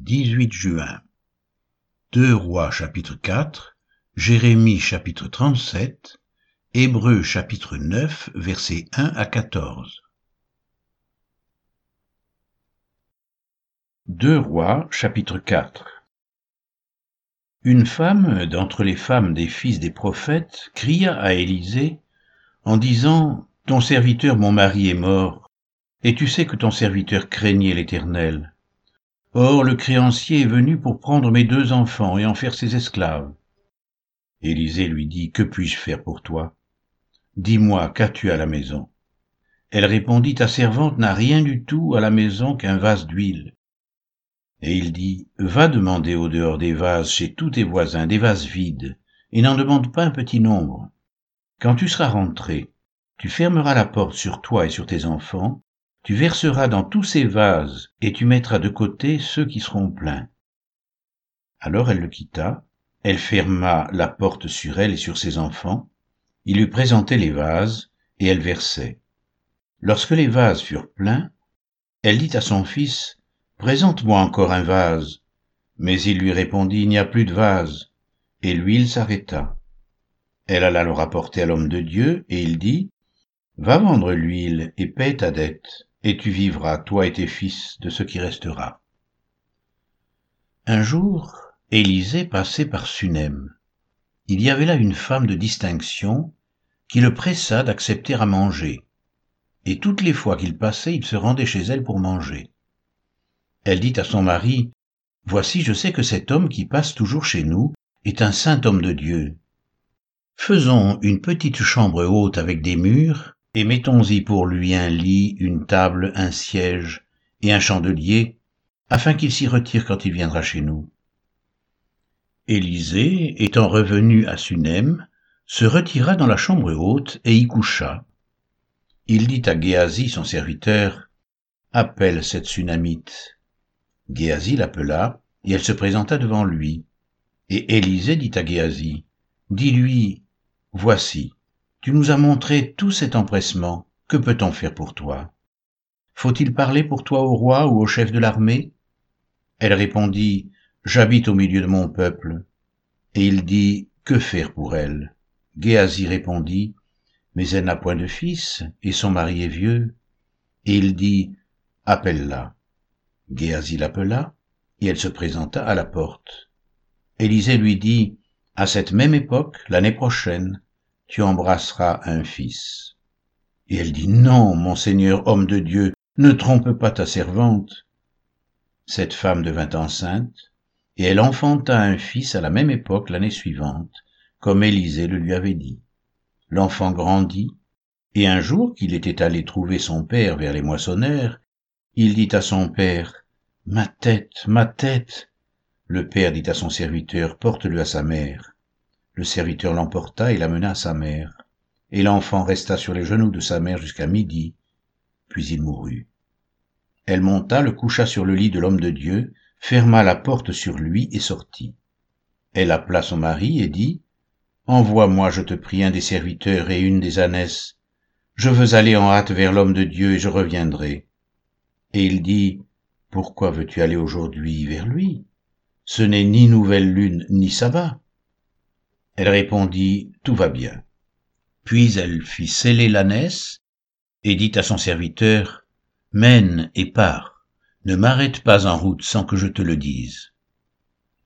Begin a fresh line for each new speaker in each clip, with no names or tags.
18 juin. 2 Rois chapitre 4, Jérémie chapitre 37, Hébreux chapitre 9 versets 1 à 14. 2 Rois chapitre 4 Une femme d'entre les femmes des fils des prophètes cria à Élisée en disant Ton serviteur mon mari est mort, et tu sais que ton serviteur craignait l'Éternel. Or le créancier est venu pour prendre mes deux enfants et en faire ses esclaves. Élisée lui dit, Que puis-je faire pour toi? Dis-moi, qu'as-tu à la maison? Elle répondit, Ta servante n'a rien du tout à la maison qu'un vase d'huile. Et il dit, Va demander au dehors des vases chez tous tes voisins des vases vides, et n'en demande pas un petit nombre. Quand tu seras rentré, tu fermeras la porte sur toi et sur tes enfants, tu verseras dans tous ces vases, et tu mettras de côté ceux qui seront pleins. Alors elle le quitta, elle ferma la porte sur elle et sur ses enfants, il lui présentait les vases, et elle versait. Lorsque les vases furent pleins, elle dit à son fils, Présente-moi encore un vase. Mais il lui répondit, Il n'y a plus de vase. Et l'huile s'arrêta. Elle alla le rapporter à l'homme de Dieu, et il dit, Va vendre l'huile et paie ta dette et tu vivras, toi et tes fils, de ce qui restera. Un jour, Élisée passait par Sunem. Il y avait là une femme de distinction qui le pressa d'accepter à manger, et toutes les fois qu'il passait, il se rendait chez elle pour manger. Elle dit à son mari, Voici, je sais que cet homme qui passe toujours chez nous est un saint homme de Dieu. Faisons une petite chambre haute avec des murs, et mettons-y pour lui un lit, une table, un siège et un chandelier, afin qu'il s'y retire quand il viendra chez nous. Élisée, étant revenu à Sunem, se retira dans la chambre haute et y coucha. Il dit à Géasi, son serviteur, Appelle cette Sunamite. Géasi l'appela, et elle se présenta devant lui. Et Élisée dit à Géasi, Dis-lui, Voici, tu nous as montré tout cet empressement. Que peut-on faire pour toi? Faut-il parler pour toi au roi ou au chef de l'armée? Elle répondit, J'habite au milieu de mon peuple. Et il dit, Que faire pour elle? Géasi répondit, Mais elle n'a point de fils, et son mari est vieux. Et il dit, Appelle-la. Géasi l'appela, et elle se présenta à la porte. Élisée lui dit, À cette même époque, l'année prochaine, tu embrasseras un fils. Et elle dit, Non, mon Seigneur, homme de Dieu, ne trompe pas ta servante. Cette femme devint enceinte, et elle enfanta un fils à la même époque l'année suivante, comme Élisée le lui avait dit. L'enfant grandit, et un jour qu'il était allé trouver son père vers les moissonneurs, il dit à son père, Ma tête, ma tête. Le père dit à son serviteur, Porte-le à sa mère. Le serviteur l'emporta et l'amena à sa mère. Et l'enfant resta sur les genoux de sa mère jusqu'à midi, puis il mourut. Elle monta, le coucha sur le lit de l'homme de Dieu, ferma la porte sur lui et sortit. Elle appela son mari et dit, Envoie-moi, je te prie, un des serviteurs et une des ânesses. Je veux aller en hâte vers l'homme de Dieu et je reviendrai. Et il dit, Pourquoi veux-tu aller aujourd'hui vers lui? Ce n'est ni nouvelle lune ni sabbat. Elle répondit, Tout va bien. Puis elle fit sceller l'ânesse et dit à son serviteur, Mène et pars, ne m'arrête pas en route sans que je te le dise.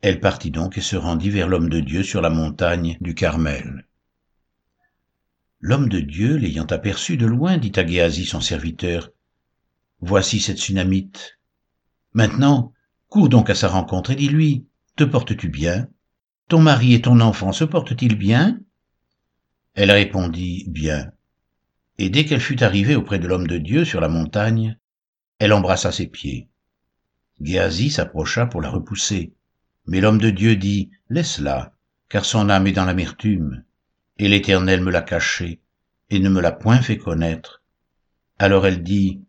Elle partit donc et se rendit vers l'homme de Dieu sur la montagne du Carmel. L'homme de Dieu, l'ayant aperçu de loin, dit à Géasi son serviteur, Voici cette Sunamite. Maintenant, cours donc à sa rencontre et dis-lui, Te portes-tu bien? Ton mari et ton enfant se portent-ils bien? Elle répondit Bien. Et dès qu'elle fut arrivée auprès de l'homme de Dieu sur la montagne, elle embrassa ses pieds. Géasi s'approcha pour la repousser. Mais l'homme de Dieu dit, Laisse-la, car son âme est dans l'amertume, et l'Éternel me l'a cachée, et ne me l'a point fait connaître. Alors elle dit,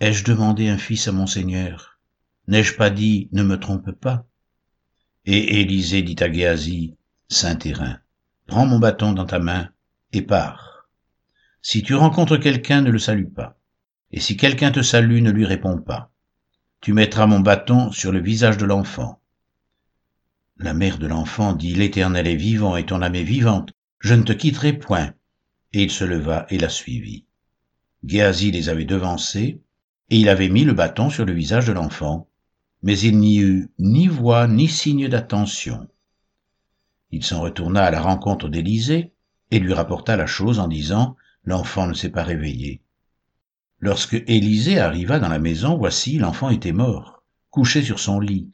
Ai-je demandé un fils à mon Seigneur? N'ai-je pas dit, ne me trompe pas? Et Élisée dit à Géasi, Saint terrain, prends mon bâton dans ta main et pars. Si tu rencontres quelqu'un, ne le salue pas. Et si quelqu'un te salue, ne lui réponds pas. tu mettras mon bâton sur le visage de l'enfant. La mère de l'enfant dit, L'Éternel est vivant et ton âme est vivante, je ne te quitterai point. Et il se leva et la suivit. Géasi les avait devancés, et il avait mis le bâton sur le visage de l'enfant, mais il n'y eut ni voix ni signe d'attention. Il s'en retourna à la rencontre d'Élisée et lui rapporta la chose en disant, L'enfant ne s'est pas réveillé. Lorsque Élisée arriva dans la maison, voici, l'enfant était mort, couché sur son lit.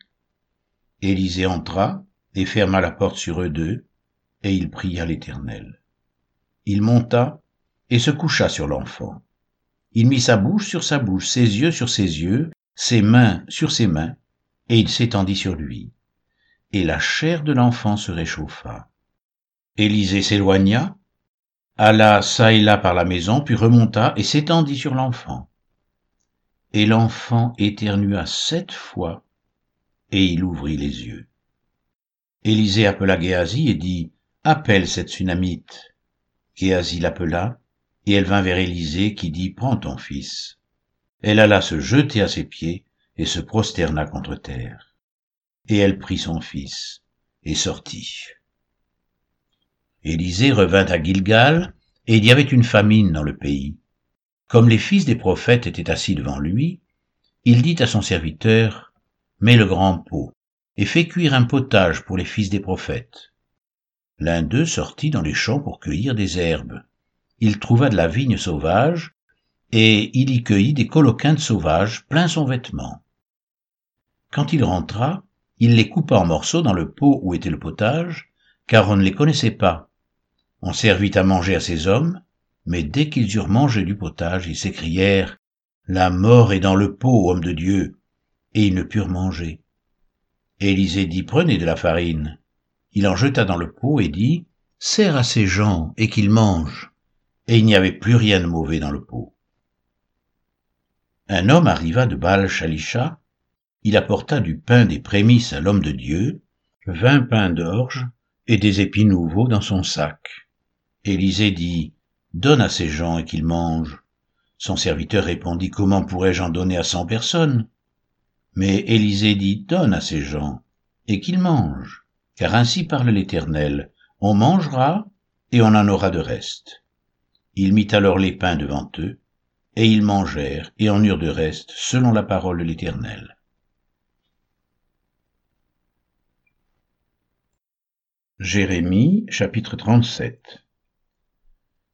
Élisée entra et ferma la porte sur eux deux, et il pria l'Éternel. Il monta et se coucha sur l'enfant. Il mit sa bouche sur sa bouche, ses yeux sur ses yeux, ses mains sur ses mains, et il s'étendit sur lui. Et la chair de l'enfant se réchauffa. Élisée s'éloigna alla çà et là par la maison, puis remonta et s'étendit sur l'enfant. Et l'enfant éternua sept fois, et il ouvrit les yeux. Élisée appela Géasi et dit, Appelle cette Sunamite. Géasi l'appela, et elle vint vers Élisée qui dit, Prends ton fils. Elle alla se jeter à ses pieds et se prosterna contre terre. Et elle prit son fils et sortit. Élisée revint à Gilgal, et il y avait une famine dans le pays. Comme les fils des prophètes étaient assis devant lui, il dit à son serviteur, Mets le grand pot, et fais cuire un potage pour les fils des prophètes. L'un d'eux sortit dans les champs pour cueillir des herbes. Il trouva de la vigne sauvage, et il y cueillit des coloquins sauvages plein son vêtement. Quand il rentra, il les coupa en morceaux dans le pot où était le potage, car on ne les connaissait pas, on servit à manger à ces hommes, mais dès qu'ils eurent mangé du potage, ils s'écrièrent La mort est dans le pot, homme de Dieu, et ils ne purent manger. Élisée dit Prenez de la farine. Il en jeta dans le pot et dit Sers à ces gens et qu'ils mangent. Et il n'y avait plus rien de mauvais dans le pot. Un homme arriva de Baal Shalisha. Il apporta du pain des prémices à l'homme de Dieu, vingt pains d'orge et des épis nouveaux dans son sac. Élisée dit, Donne à ces gens et qu'ils mangent. Son serviteur répondit, Comment pourrais-je en donner à cent personnes? Mais Élisée dit, Donne à ces gens et qu'ils mangent, car ainsi parle l'Éternel, on mangera et on en aura de reste. Il mit alors les pains devant eux, et ils mangèrent et en eurent de reste, selon la parole de l'Éternel. Jérémie chapitre 37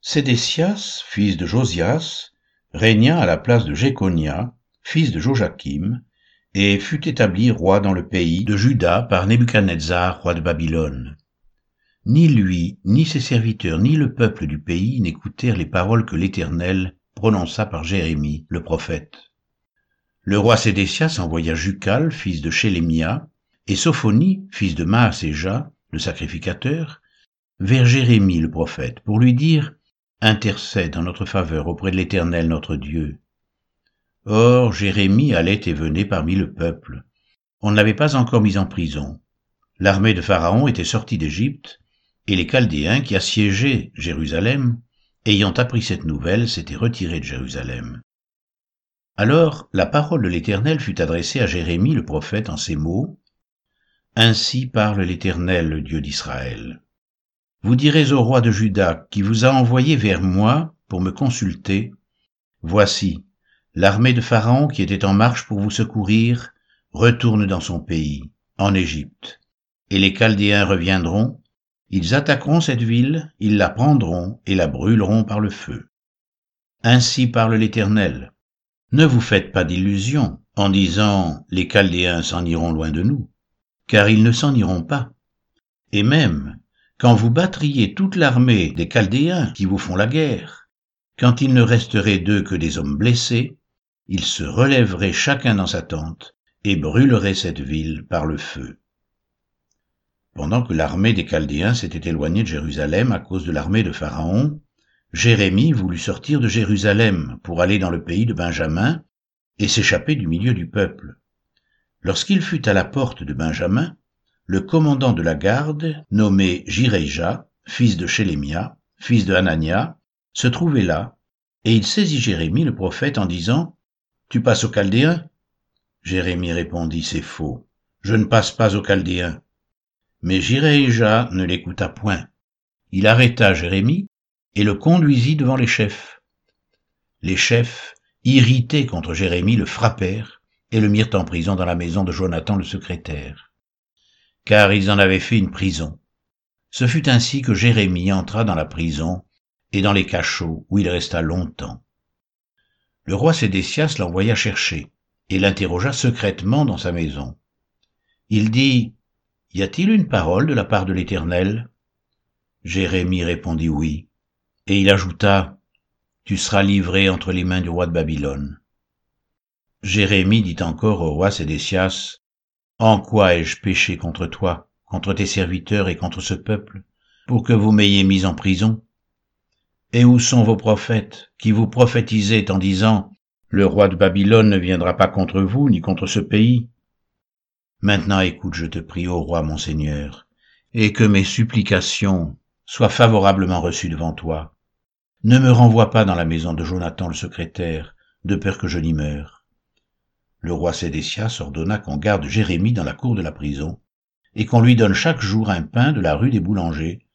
Sédécias, fils de Josias, régna à la place de Jéconia, fils de Joachim, et fut établi roi dans le pays de Juda par Nebuchadnezzar, roi de Babylone. Ni lui, ni ses serviteurs, ni le peuple du pays n'écoutèrent les paroles que l'Éternel prononça par Jérémie, le prophète. Le roi Sédécias envoya Jucal, fils de Chélémia, et Sophonie, fils de Maaséja, le sacrificateur, vers Jérémie le prophète, pour lui dire intercède en notre faveur auprès de l'Éternel notre Dieu. Or Jérémie allait et venait parmi le peuple. On ne l'avait pas encore mis en prison. L'armée de Pharaon était sortie d'Égypte, et les Chaldéens qui assiégeaient Jérusalem, ayant appris cette nouvelle, s'étaient retirés de Jérusalem. Alors la parole de l'Éternel fut adressée à Jérémie le prophète en ces mots. Ainsi parle l'Éternel, le Dieu d'Israël. Vous direz au roi de Juda, qui vous a envoyé vers moi pour me consulter, Voici, l'armée de Pharaon qui était en marche pour vous secourir retourne dans son pays, en Égypte, et les Chaldéens reviendront, ils attaqueront cette ville, ils la prendront et la brûleront par le feu. Ainsi parle l'Éternel. Ne vous faites pas d'illusions en disant les Chaldéens s'en iront loin de nous, car ils ne s'en iront pas. Et même, quand vous battriez toute l'armée des Chaldéens qui vous font la guerre, quand il ne resterait d'eux que des hommes blessés, ils se relèveraient chacun dans sa tente et brûleraient cette ville par le feu. Pendant que l'armée des Chaldéens s'était éloignée de Jérusalem à cause de l'armée de Pharaon, Jérémie voulut sortir de Jérusalem pour aller dans le pays de Benjamin et s'échapper du milieu du peuple. Lorsqu'il fut à la porte de Benjamin, le commandant de la garde, nommé Jireja, fils de Chélémia, fils de Hanania, se trouvait là, et il saisit Jérémie le prophète en disant, Tu passes aux Chaldéens? Jérémie répondit, c'est faux. Je ne passe pas aux Chaldéens. Mais Jiréja ne l'écouta point. Il arrêta Jérémie et le conduisit devant les chefs. Les chefs, irrités contre Jérémie, le frappèrent et le mirent en prison dans la maison de Jonathan le secrétaire. Car ils en avaient fait une prison. Ce fut ainsi que Jérémie entra dans la prison et dans les cachots où il resta longtemps. Le roi Sédécias l'envoya chercher et l'interrogea secrètement dans sa maison. Il dit, Y a-t-il une parole de la part de l'Éternel? Jérémie répondit oui, et il ajouta, Tu seras livré entre les mains du roi de Babylone. Jérémie dit encore au roi Sédécias, En quoi ai-je péché contre toi, contre tes serviteurs et contre ce peuple, pour que vous m'ayez mis en prison? Et où sont vos prophètes, qui vous prophétisaient en disant, Le roi de Babylone ne viendra pas contre vous, ni contre ce pays? Maintenant écoute, je te prie, ô roi mon Seigneur, et que mes supplications soient favorablement reçues devant toi. Ne me renvoie pas dans la maison de Jonathan le secrétaire, de peur que je n'y meure. Le roi Sédécias ordonna qu'on garde Jérémie dans la cour de la prison, et qu'on lui donne chaque jour un pain de la rue des boulangers,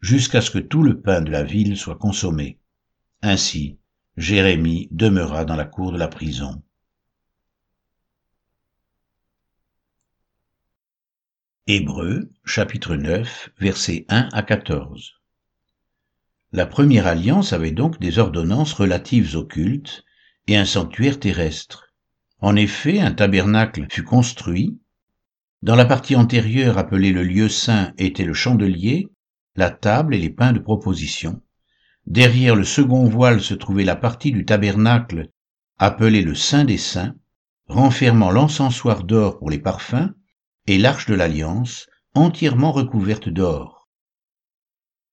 jusqu'à ce que tout le pain de la ville soit consommé. Ainsi, Jérémie demeura dans la cour de la prison. Hébreux, chapitre 9, versets 1 à 14. La première alliance avait donc des ordonnances relatives au culte et un sanctuaire terrestre. En effet, un tabernacle fut construit. Dans la partie antérieure appelée le lieu saint était le chandelier, la table et les pains de proposition. Derrière le second voile se trouvait la partie du tabernacle appelée le Saint des Saints, renfermant l'encensoir d'or pour les parfums, et l'arche de l'alliance, entièrement recouverte d'or.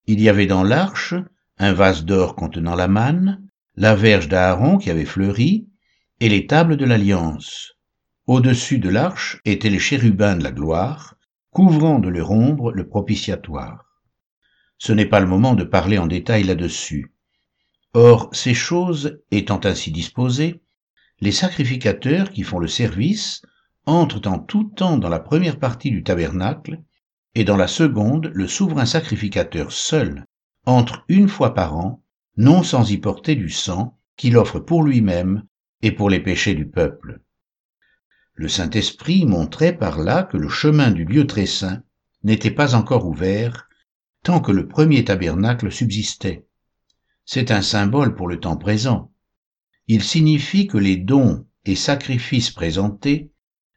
Il y avait dans l'arche un vase d'or contenant la manne, la verge d'Aaron qui avait fleuri, et les tables de l'alliance. Au-dessus de l'arche étaient les chérubins de la gloire, couvrant de leur ombre le propitiatoire. Ce n'est pas le moment de parler en détail là-dessus. Or, ces choses étant ainsi disposées, les sacrificateurs qui font le service entrent en tout temps dans la première partie du tabernacle, et dans la seconde, le souverain sacrificateur seul entre une fois par an, non sans y porter du sang qu'il offre pour lui-même et pour les péchés du peuple. Le Saint-Esprit montrait par là que le chemin du lieu très saint n'était pas encore ouvert tant que le premier tabernacle subsistait. C'est un symbole pour le temps présent. Il signifie que les dons et sacrifices présentés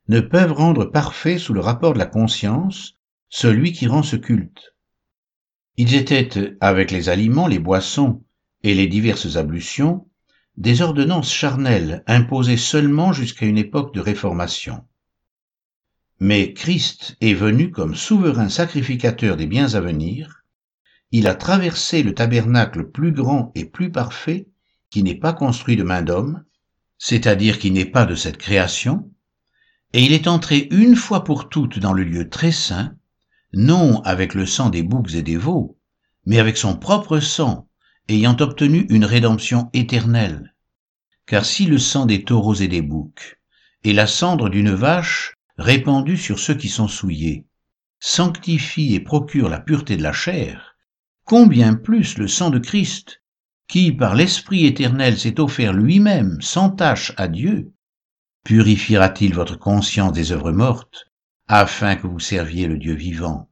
ne peuvent rendre parfait sous le rapport de la conscience celui qui rend ce culte. Ils étaient, avec les aliments, les boissons et les diverses ablutions, des ordonnances charnelles imposées seulement jusqu'à une époque de réformation. Mais Christ est venu comme souverain sacrificateur des biens à venir, il a traversé le tabernacle plus grand et plus parfait, qui n'est pas construit de main d'homme, c'est-à-dire qui n'est pas de cette création, et il est entré une fois pour toutes dans le lieu très saint, non avec le sang des boucs et des veaux, mais avec son propre sang, ayant obtenu une rédemption éternelle. Car si le sang des taureaux et des boucs, et la cendre d'une vache répandue sur ceux qui sont souillés, sanctifie et procure la pureté de la chair, combien plus le sang de Christ, qui par l'Esprit éternel s'est offert lui-même sans tache à Dieu, purifiera-t-il votre conscience des œuvres mortes, afin que vous serviez le Dieu vivant?